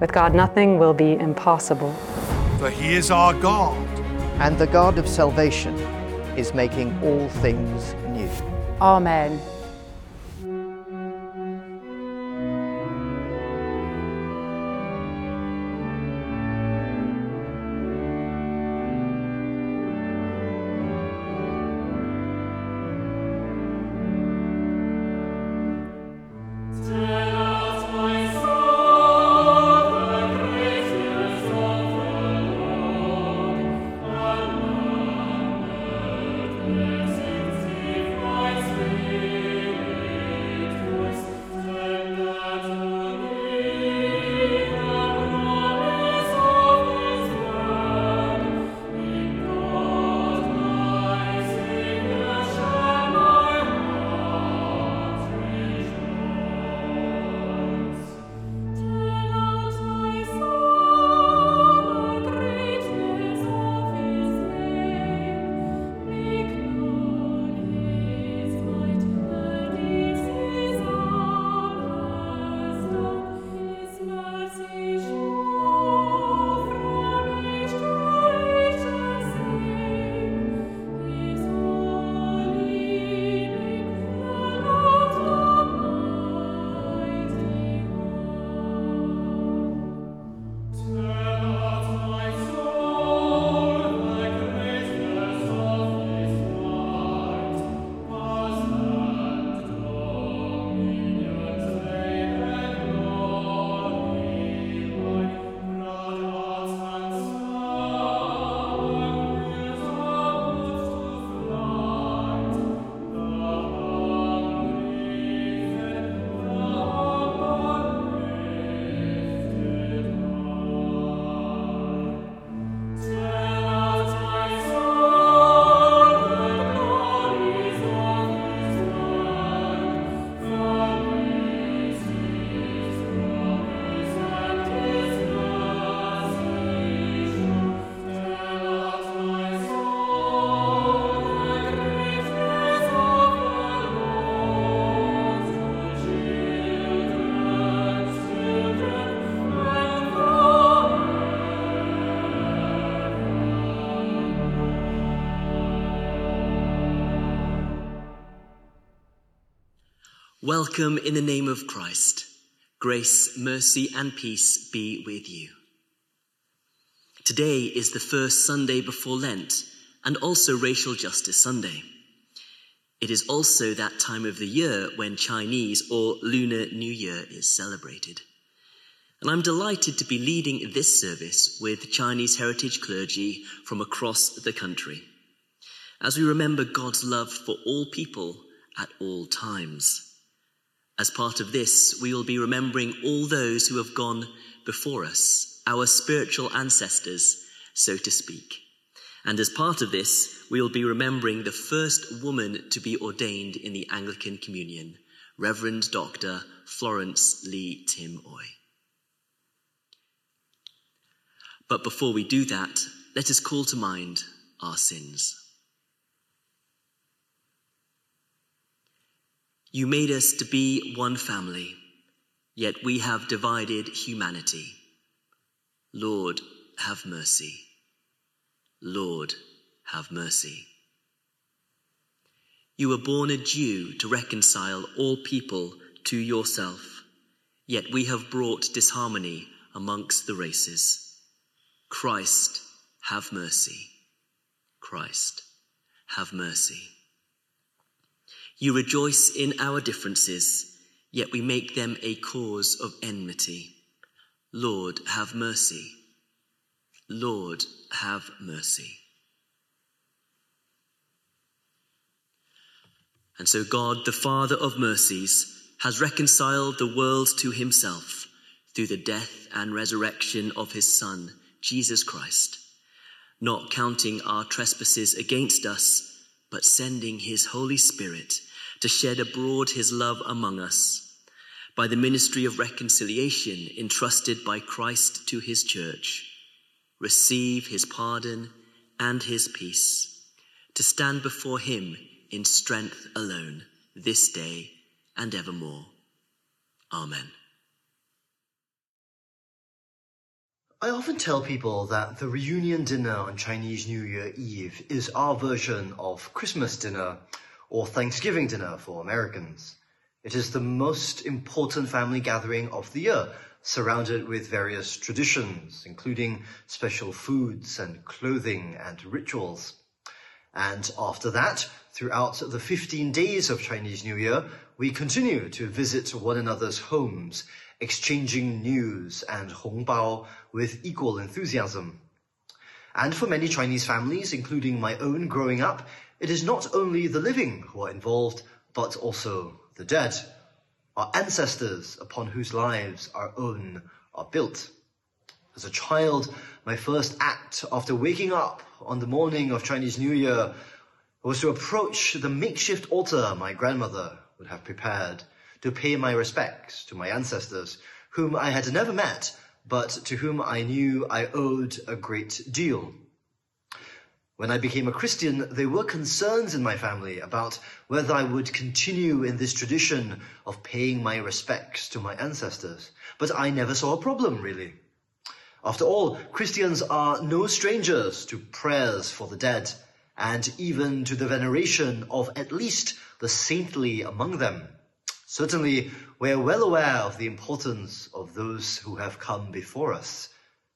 With God, nothing will be impossible. For he is our God. And the God of salvation is making all things new. Amen. Welcome in the name of Christ. Grace, mercy, and peace be with you. Today is the first Sunday before Lent and also Racial Justice Sunday. It is also that time of the year when Chinese or Lunar New Year is celebrated. And I'm delighted to be leading this service with Chinese heritage clergy from across the country as we remember God's love for all people at all times. As part of this, we will be remembering all those who have gone before us, our spiritual ancestors, so to speak. And as part of this, we will be remembering the first woman to be ordained in the Anglican Communion, Reverend Dr. Florence Li Tim-Oi. But before we do that, let us call to mind our sins. You made us to be one family, yet we have divided humanity. Lord, have mercy. Lord, have mercy. You were born a Jew to reconcile all people to yourself, yet we have brought disharmony amongst the races. Christ, have mercy. Christ, have mercy. You rejoice in our differences, yet we make them a cause of enmity. Lord, have mercy. Lord, have mercy. And so God, the Father of mercies, has reconciled the world to himself through the death and resurrection of his Son, Jesus Christ, not counting our trespasses against us, but sending his Holy Spirit to shed abroad his love among us by the ministry of reconciliation entrusted by Christ to his church. Receive his pardon and his peace, to stand before him in strength alone this day and evermore. Amen. I often tell people that the reunion dinner on Chinese New Year Eve is our version of Christmas dinner or Thanksgiving dinner for Americans. It is the most important family gathering of the year, surrounded with various traditions, including special foods and clothing and rituals. And after that, throughout the 15 days of Chinese New Year, we continue to visit one another's homes, exchanging news and hongbao with equal enthusiasm. And for many Chinese families, including my own growing up, it is not only the living who are involved, but also the dead, our ancestors upon whose lives our own are built. As a child, my first act after waking up on the morning of Chinese New Year was to approach the makeshift altar my grandmother would have prepared to pay my respects to my ancestors, whom I had never met, but to whom I knew I owed a great deal. When I became a Christian, there were concerns in my family about whether I would continue in this tradition of paying my respects to my ancestors. But I never saw a problem, really. After all, Christians are no strangers to prayers for the dead, and even to the veneration of at least the saintly among them. Certainly, we are well aware of the importance of those who have come before us.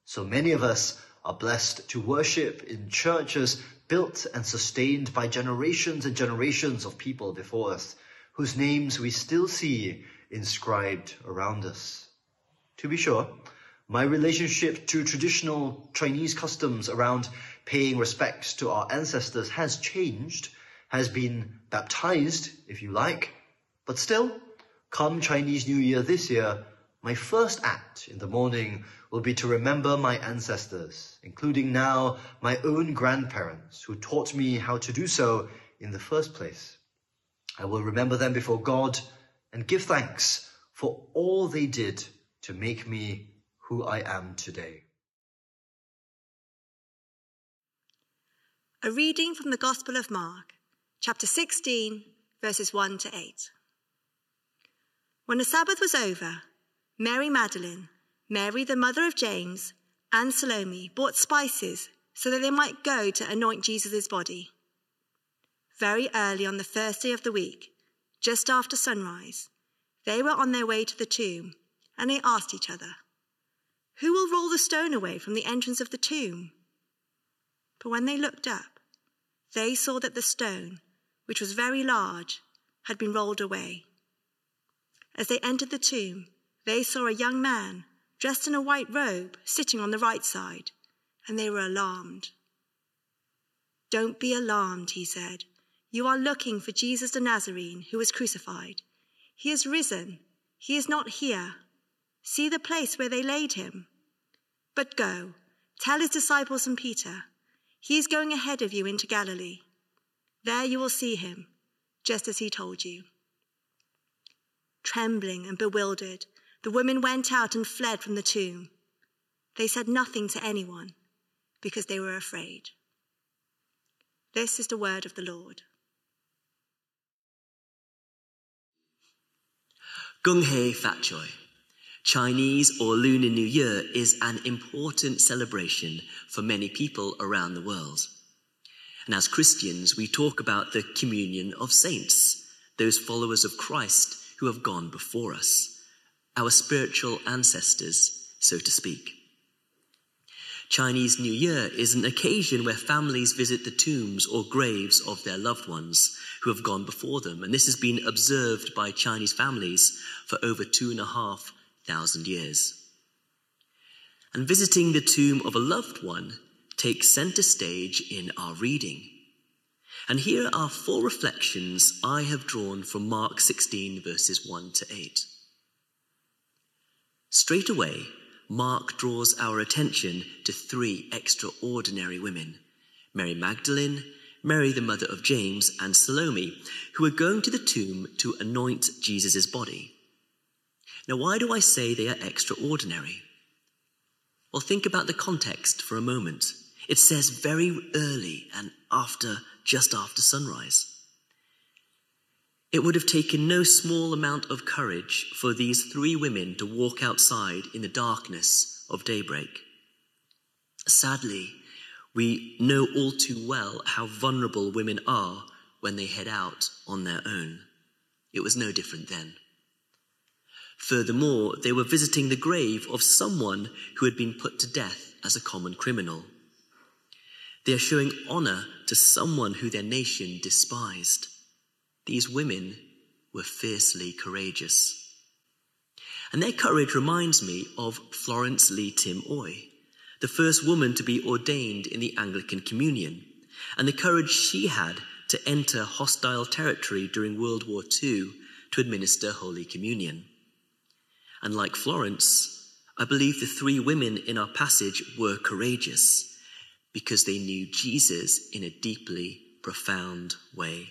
So many of us are blessed to worship in churches built and sustained by generations and generations of people before us, whose names we still see inscribed around us. To be sure, my relationship to traditional Chinese customs around paying respects to our ancestors has changed, has been baptized, if you like, but still, come Chinese New Year this year, my first act in the morning will be to remember my ancestors, including now my own grandparents who taught me how to do so in the first place. I will remember them before God and give thanks for all they did to make me who I am today. A reading from the Gospel of Mark, chapter 16, verses 1 to 8. When the Sabbath was over, Mary Magdalene, Mary the mother of James, and Salome bought spices so that they might go to anoint Jesus' body. Very early on the first day of the week, just after sunrise, they were on their way to the tomb, and they asked each other, Who will roll the stone away from the entrance of the tomb? But when they looked up, they saw that the stone, which was very large, had been rolled away. As they entered the tomb, they saw a young man dressed in a white robe sitting on the right side, and they were alarmed. Don't be alarmed, he said. You are looking for Jesus the Nazarene who was crucified. He is risen. He is not here. See the place where they laid him. But go, tell his disciples and Peter, he is going ahead of you into Galilee. There you will see him, just as he told you. Trembling and bewildered, the women went out and fled from the tomb. They said nothing to anyone because they were afraid. This is the word of the Lord. Gung Hei Fat Choi. Chinese or Lunar New Year is an important celebration for many people around the world. And as Christians, we talk about the communion of saints, those followers of Christ who have gone before us, our spiritual ancestors, so to speak. Chinese New Year is an occasion where families visit the tombs or graves of their loved ones who have gone before them, and this has been observed by Chinese families for over two and a half thousand years. And visiting the tomb of a loved one takes center stage in our reading. And here are four reflections I have drawn from Mark 16, verses 1 to 8. Straight away, Mark draws our attention to three extraordinary women Mary Magdalene, Mary the mother of James, and Salome, who are going to the tomb to anoint Jesus' body. Now, why do I say they are extraordinary? Well, think about the context for a moment. It says very early and after, just after sunrise. It would have taken no small amount of courage for these three women to walk outside in the darkness of daybreak. Sadly, we know all too well how vulnerable women are when they head out on their own. It was no different then. Furthermore, they were visiting the grave of someone who had been put to death as a common criminal. They are showing honor to someone who their nation despised. These women were fiercely courageous. And their courage reminds me of Florence Li Tim-Oi, the first woman to be ordained in the Anglican Communion, and the courage she had to enter hostile territory during World War II to administer Holy Communion. And like Florence, I believe the three women in our passage were courageous because they knew Jesus in a deeply profound way.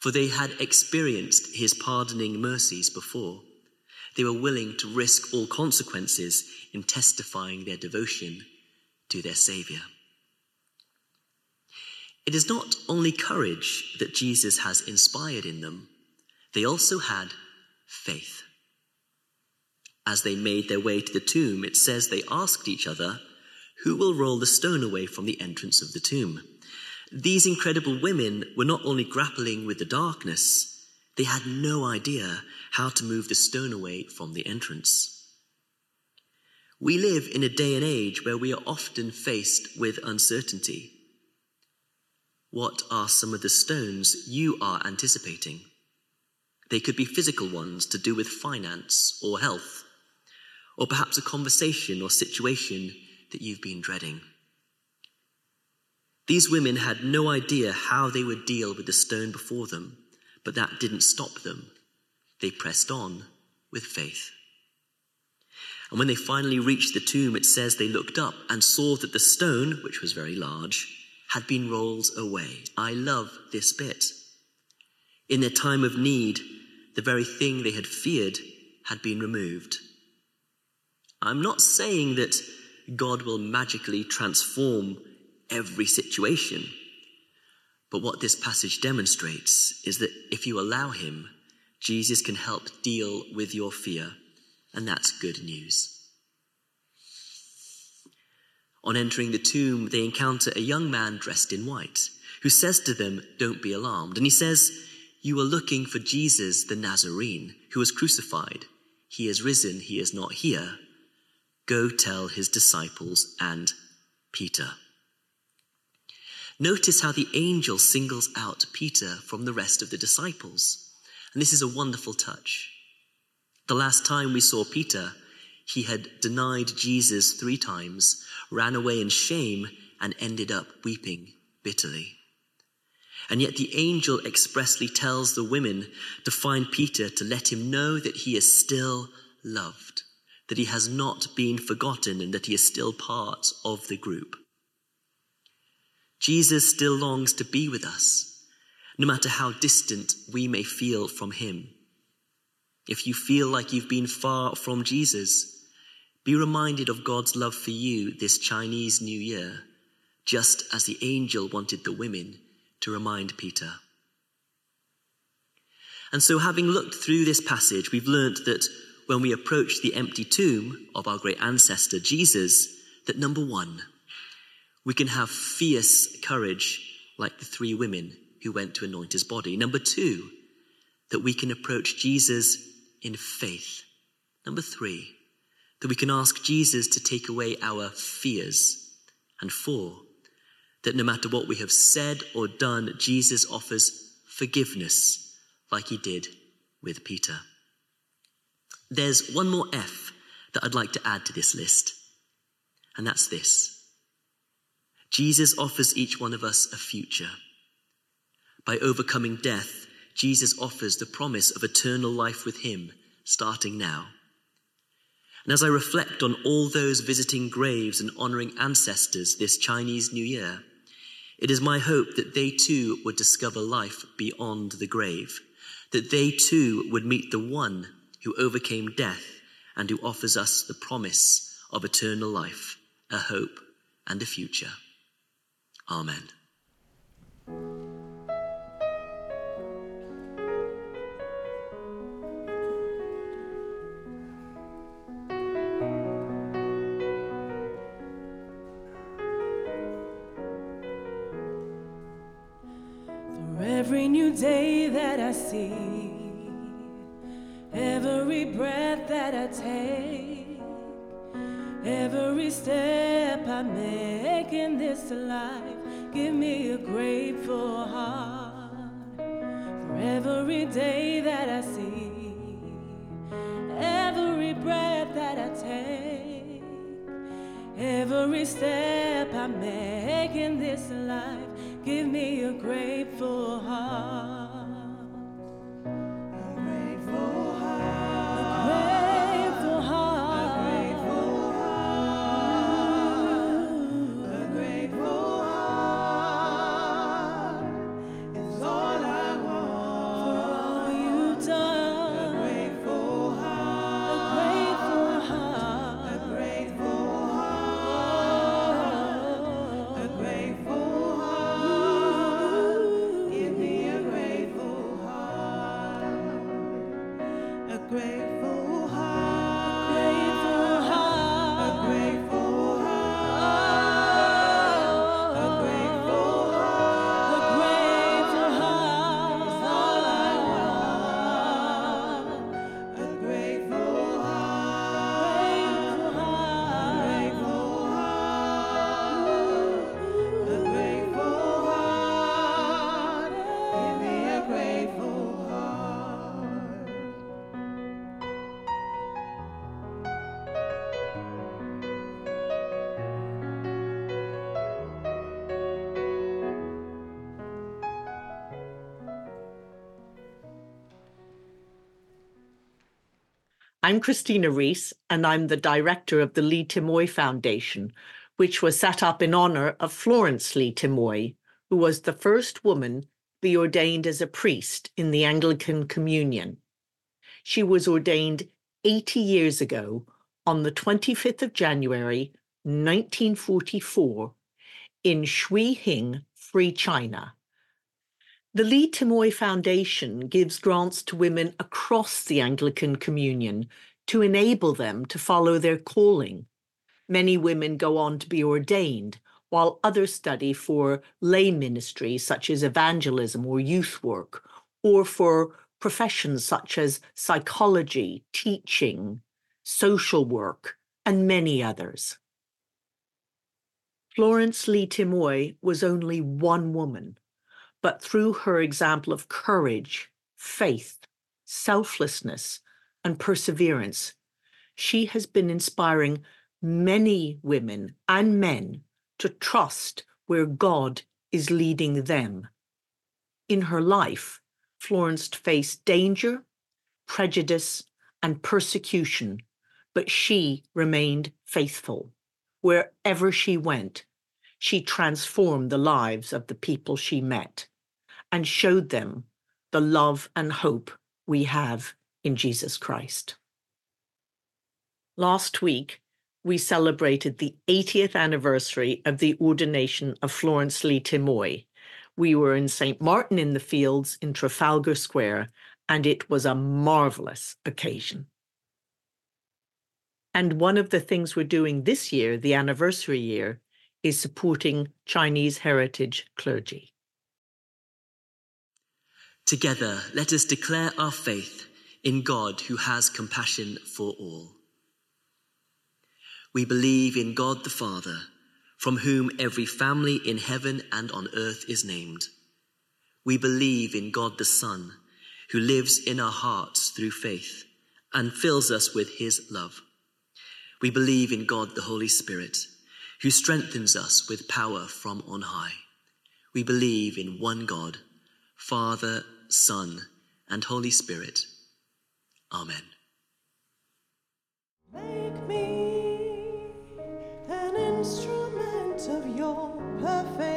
For they had experienced his pardoning mercies before. They were willing to risk all consequences in testifying their devotion to their Savior. It is not only courage that Jesus has inspired in them, they also had faith. As they made their way to the tomb, it says they asked each other, Who will roll the stone away from the entrance of the tomb? These incredible women were not only grappling with the darkness, they had no idea how to move the stone away from the entrance. We live in a day and age where we are often faced with uncertainty. What are some of the stones you are anticipating? They could be physical ones to do with finance or health or perhaps a conversation or situation that you've been dreading. These women had no idea how they would deal with the stone before them, but that didn't stop them. They pressed on with faith. And when they finally reached the tomb, it says they looked up and saw that the stone, which was very large, had been rolled away. I love this bit. In their time of need, the very thing they had feared had been removed. I'm not saying that God will magically transform every situation. But what this passage demonstrates is that if you allow Him, Jesus can help deal with your fear, and that's good news. On entering the tomb, they encounter a young man dressed in white who says to them, Don't be alarmed. And he says, You are looking for Jesus the Nazarene who was crucified. He is risen, he is not here. Go tell his disciples and Peter. Notice how the angel singles out Peter from the rest of the disciples. And this is a wonderful touch. The last time we saw Peter, he had denied Jesus three times, ran away in shame, and ended up weeping bitterly. And yet the angel expressly tells the women to find Peter to let him know that he is still loved that he has not been forgotten and that he is still part of the group. Jesus still longs to be with us, no matter how distant we may feel from him. If you feel like you've been far from Jesus, be reminded of God's love for you this Chinese New Year, just as the angel wanted the women to remind Peter. And so, having looked through this passage, we've learnt that when we approach the empty tomb of our great ancestor Jesus that number one, we can have fierce courage like the three women who went to anoint his body. Number two, that we can approach Jesus in faith. Number three, that we can ask Jesus to take away our fears. And four, that no matter what we have said or done, Jesus offers forgiveness like he did with Peter. There's one more F that I'd like to add to this list, and that's this Jesus offers each one of us a future. By overcoming death, Jesus offers the promise of eternal life with Him starting now. And as I reflect on all those visiting graves and honoring ancestors this Chinese New Year, it is my hope that they too would discover life beyond the grave, that they too would meet the one who overcame death and who offers us the promise of eternal life, a hope, and a future. Amen. For every new day that I see every breath that I take, every step I make in this life, give me a grateful heart. For every day that I see, every breath that I take, every step I make in this life, give me a grateful heart. I'm Christina Rees, and I'm the director of the Li Tim-Oi Foundation, which was set up in honor of Florence Li Tim-Oi, who was the first woman to be ordained as a priest in the Anglican Communion. She was ordained 80 years ago on the 25th of January, 1944, in Shiuhing, Free China. The Li Tim-Oi Foundation gives grants to women across the Anglican Communion to enable them to follow their calling. Many women go on to be ordained, while others study for lay ministry such as evangelism or youth work, or for professions such as psychology, teaching, social work, and many others. Florence Li Tim-Oi was only one woman but through her example of courage, faith, selflessness, and perseverance, she has been inspiring many women and men to trust where God is leading them. In her life, Florence faced danger, prejudice, and persecution, but she remained faithful. Wherever she went, she transformed the lives of the people she met and showed them the love and hope we have in Jesus Christ. Last week, we celebrated the 80th anniversary of the ordination of Florence Li Tim-Oi. We were in St. Martin in the Fields in Trafalgar Square, and it was a marvelous occasion. And one of the things we're doing this year, the anniversary year, is supporting Chinese heritage clergy. Together, let us declare our faith in God who has compassion for all. We believe in God the Father, from whom every family in heaven and on earth is named. We believe in God the Son, who lives in our hearts through faith and fills us with his love. We believe in God the Holy Spirit, who strengthens us with power from on high. We believe in one God, Father, Son, and Holy Spirit. Amen. Make me an instrument of your perfect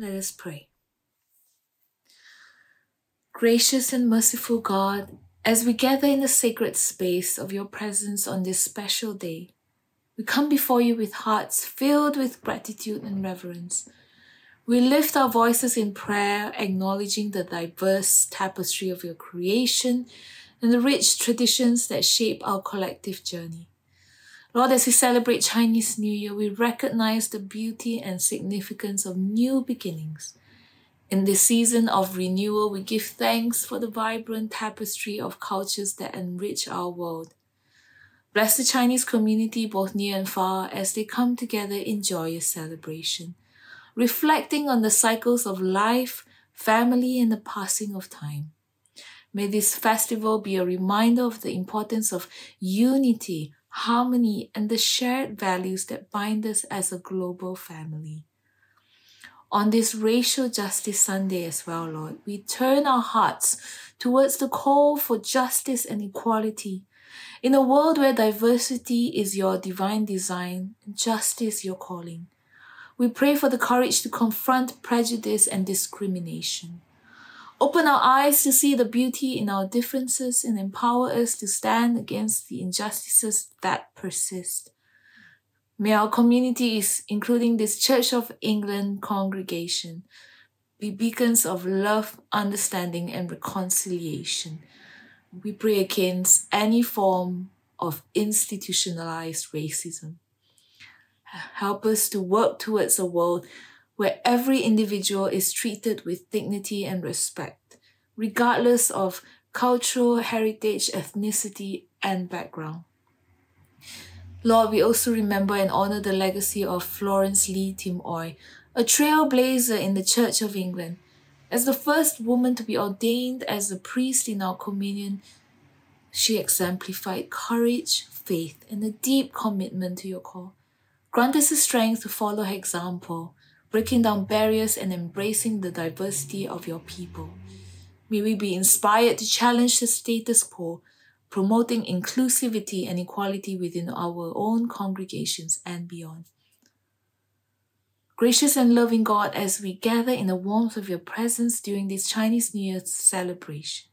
Let us pray. Gracious and merciful God, as we gather in the sacred space of your presence on this special day, we come before you with hearts filled with gratitude and reverence. We lift our voices in prayer, acknowledging the diverse tapestry of your creation and the rich traditions that shape our collective journey. Lord, as we celebrate Chinese New Year, we recognize the beauty and significance of new beginnings. In this season of renewal, we give thanks for the vibrant tapestry of cultures that enrich our world. Bless the Chinese community, both near and far, as they come together in joyous celebration, reflecting on the cycles of life, family, and the passing of time. May this festival be a reminder of the importance of unity, harmony, and the shared values that bind us as a global family. On this Racial Justice Sunday as well, Lord, we turn our hearts towards the call for justice and equality. In a world where diversity is your divine design and justice your calling, we pray for the courage to confront prejudice and discrimination. Open our eyes to see the beauty in our differences and empower us to stand against the injustices that persist. May our communities, including this Church of England congregation, be beacons of love, understanding, and reconciliation. We pray against any form of institutionalized racism. Help us to work towards a world where every individual is treated with dignity and respect, regardless of cultural heritage, ethnicity, and background. Lord, we also remember and honor the legacy of Florence Li Tim-Oi, a trailblazer in the Church of England. As the first woman to be ordained as a priest in our communion, she exemplified courage, faith, and a deep commitment to your call. Grant us the strength to follow her example, breaking down barriers and embracing the diversity of your people. May we be inspired to challenge the status quo, promoting inclusivity and equality within our own congregations and beyond. Gracious and loving God, as we gather in the warmth of your presence during this Chinese New Year celebration,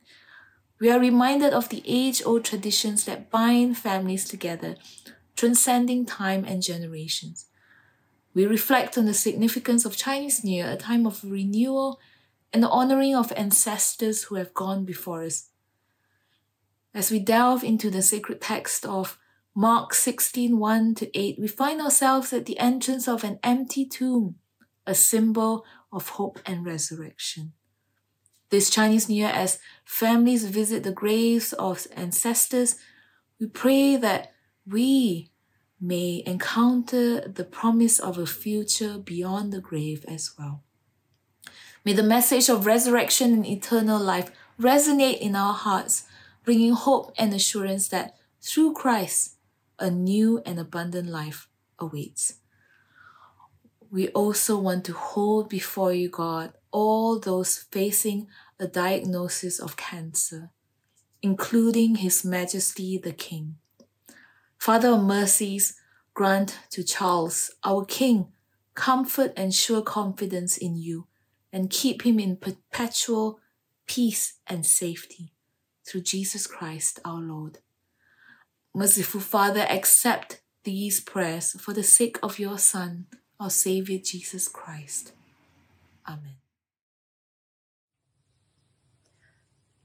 we are reminded of the age old traditions that bind families together, transcending time and generations. We reflect on the significance of Chinese New Year, a time of renewal and the honoring of ancestors who have gone before us. As we delve into the sacred text of Mark 16 1 to 8, we find ourselves at the entrance of an empty tomb, a symbol of hope and resurrection. This Chinese New Year, as families visit the graves of ancestors, we pray that we may encounter the promise of a future beyond the grave as well. May the message of resurrection and eternal life resonate in our hearts, bringing hope and assurance that through Christ, a new and abundant life awaits. We also want to hold before you, God, all those facing a diagnosis of cancer, including His Majesty the King. Father of mercies, grant to Charles, our King, comfort and sure confidence in you, and keep him in perpetual peace and safety. through Jesus Christ our Lord. Merciful Father, accept these prayers for the sake of your Son, our Savior Jesus Christ. Amen.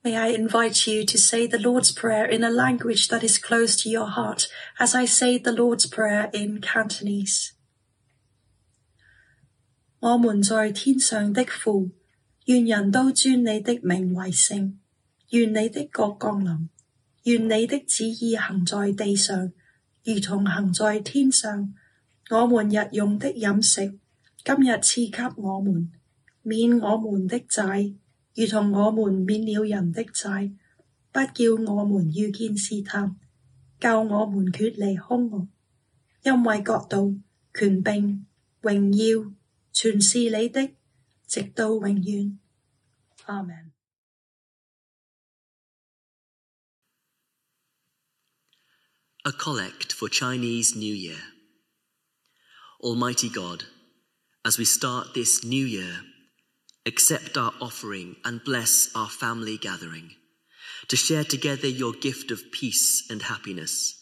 May I invite you to say the Lord's Prayer in a language that is close to your heart as I say the Lord's Prayer in Cantonese. 我们在天上的父，愿人都尊你的名为圣，愿你的国降临，愿你的旨意行在地上，如同行在天上。我们日用的饮食，今日赐给我们，免我们的债。 如同我們免了人的債，不叫我們遇見試探，救我們脫離兇惡。因為國度、權柄、榮耀，全是你的，直到永遠。阿門。A collect for Chinese New Year. Almighty God, as we start this new year, accept our offering and bless our family gathering to share together your gift of peace and happiness.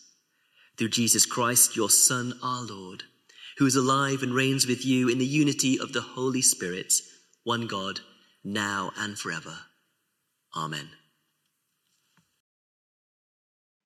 Through Jesus Christ, your Son, our Lord, who is alive and reigns with you in the unity of the Holy Spirit, one God, now and forever. Amen.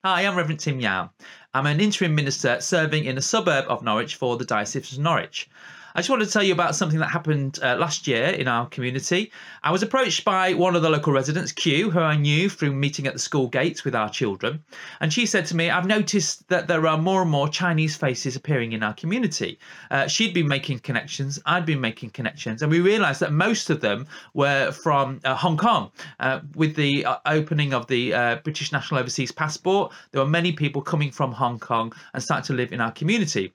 Hi, I'm Reverend Tim Yao. I'm an interim minister serving in a suburb of Norwich for the Diocese of Norwich. I just wanted to tell you about something that happened uh, last year in our community. I was approached by one of the local residents, Q, who I knew through meeting at the school gates with our children. And she said to me, I've noticed that there are more and more Chinese faces appearing in our community. Uh, she'd been making connections, I'd been making connections, and we realised that most of them were from uh, Hong Kong. Uh, with the uh, opening of the uh, British National Overseas Passport, there were many people coming from Hong Kong and starting to live in our community.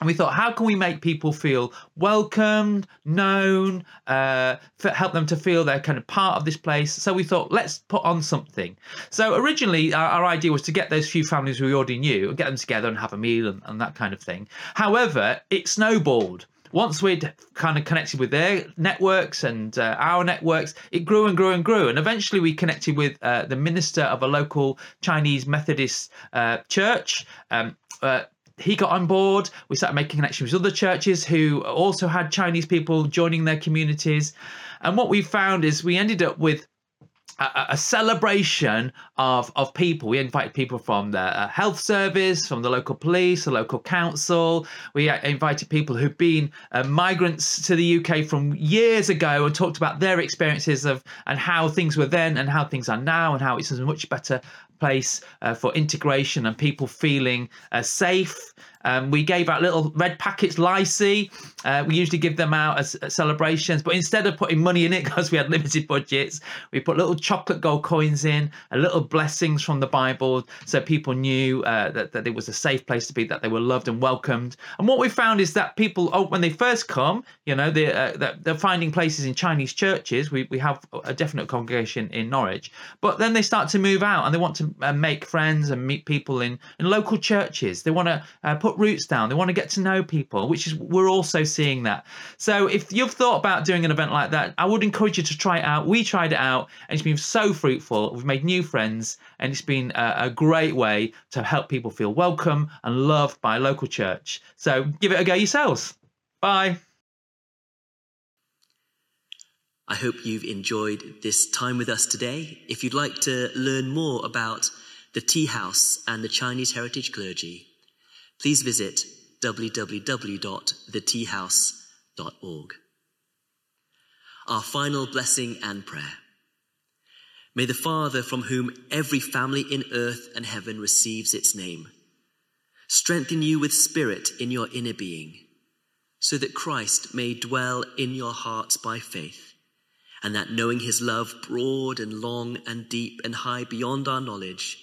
And we thought, how can we make people feel welcomed, known, uh, help them to feel they're kind of part of this place? So we thought, let's put on something. So originally, our, our idea was to get those few families we already knew and get them together and have a meal and, and that kind of thing. However, it snowballed once we'd kind of connected with their networks and uh, our networks, it grew and grew and grew. And eventually we connected with uh, the minister of a local Chinese Methodist uh, church. Um, uh, he got on board. We started making connections with other churches who also had Chinese people joining their communities. And what we found is we ended up with a, a celebration of, of people. We invited people from the uh, health service, from the local police, the local council. We uh, invited people who've been uh, migrants to the UK from years ago and talked about their experiences of and how things were then and how things are now and how it's a much better place uh, for integration and people feeling uh, safe. Um, we gave out little red packets, lai see. Uh, we usually give them out as, as, celebrations, but instead of putting money in it because we had limited budgets, we put little chocolate gold coins in, a little blessings from the Bible, so people knew uh, that, that it was a safe place to be, that they were loved and welcomed. And what we found is that people, oh, when they first come, you know, they're, uh, they're finding places in Chinese churches. We, we have a definite congregation in Norwich, but then they start to move out and they want to uh, make friends and meet people in, in local churches. They want to uh, put roots down. They want to get to know people, which is we're also seeing that. So if you've thought about doing an event like that, I would encourage you to try it out. We tried it out, and it's been so fruitful. We've made new friends, and it's been a, a great way to help people feel welcome and loved by a local church. So give it a go yourselves. Bye. I hope you've enjoyed this time with us today. If you'd like to learn more about the Teahouse and the Chinese Heritage Clergy, please visit www.theteahouse.org. Our final blessing and prayer. May the Father, from whom every family in earth and heaven receives its name, strengthen you with spirit in your inner being, so that Christ may dwell in your hearts by faith and that knowing his love broad and long and deep and high beyond our knowledge,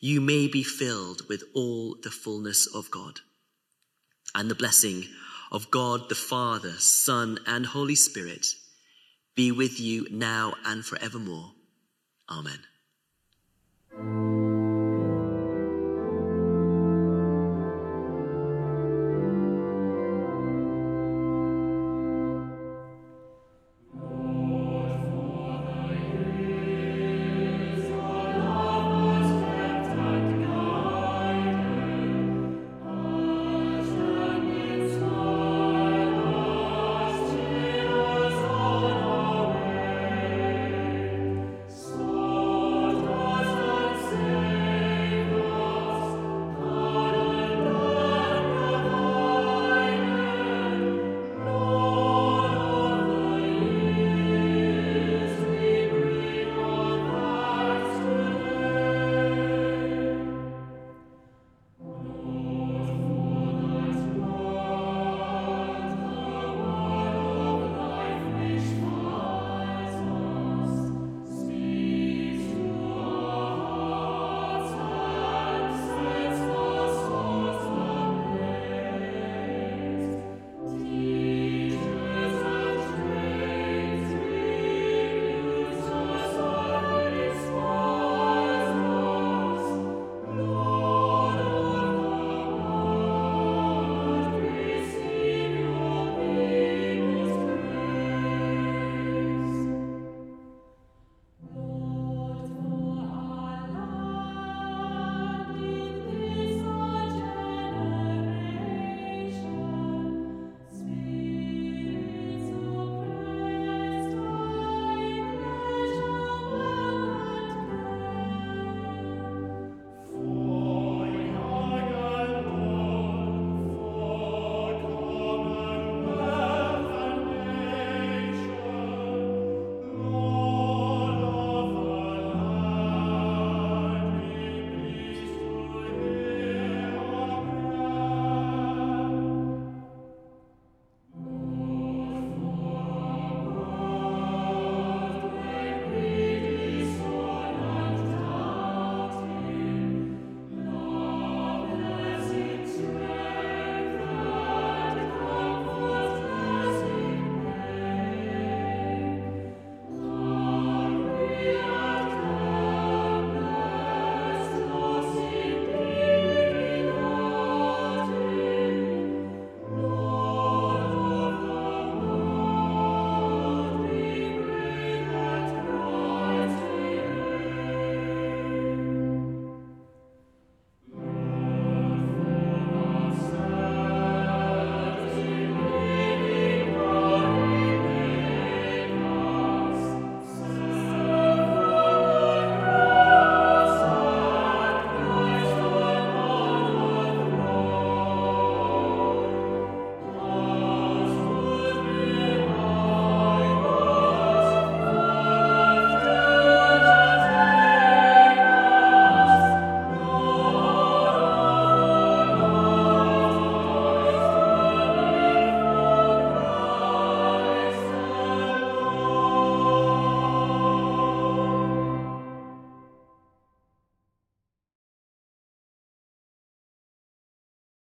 you may be filled with all the fullness of God. And the blessing of God the Father, Son, and Holy Spirit be with you now and forevermore. Amen.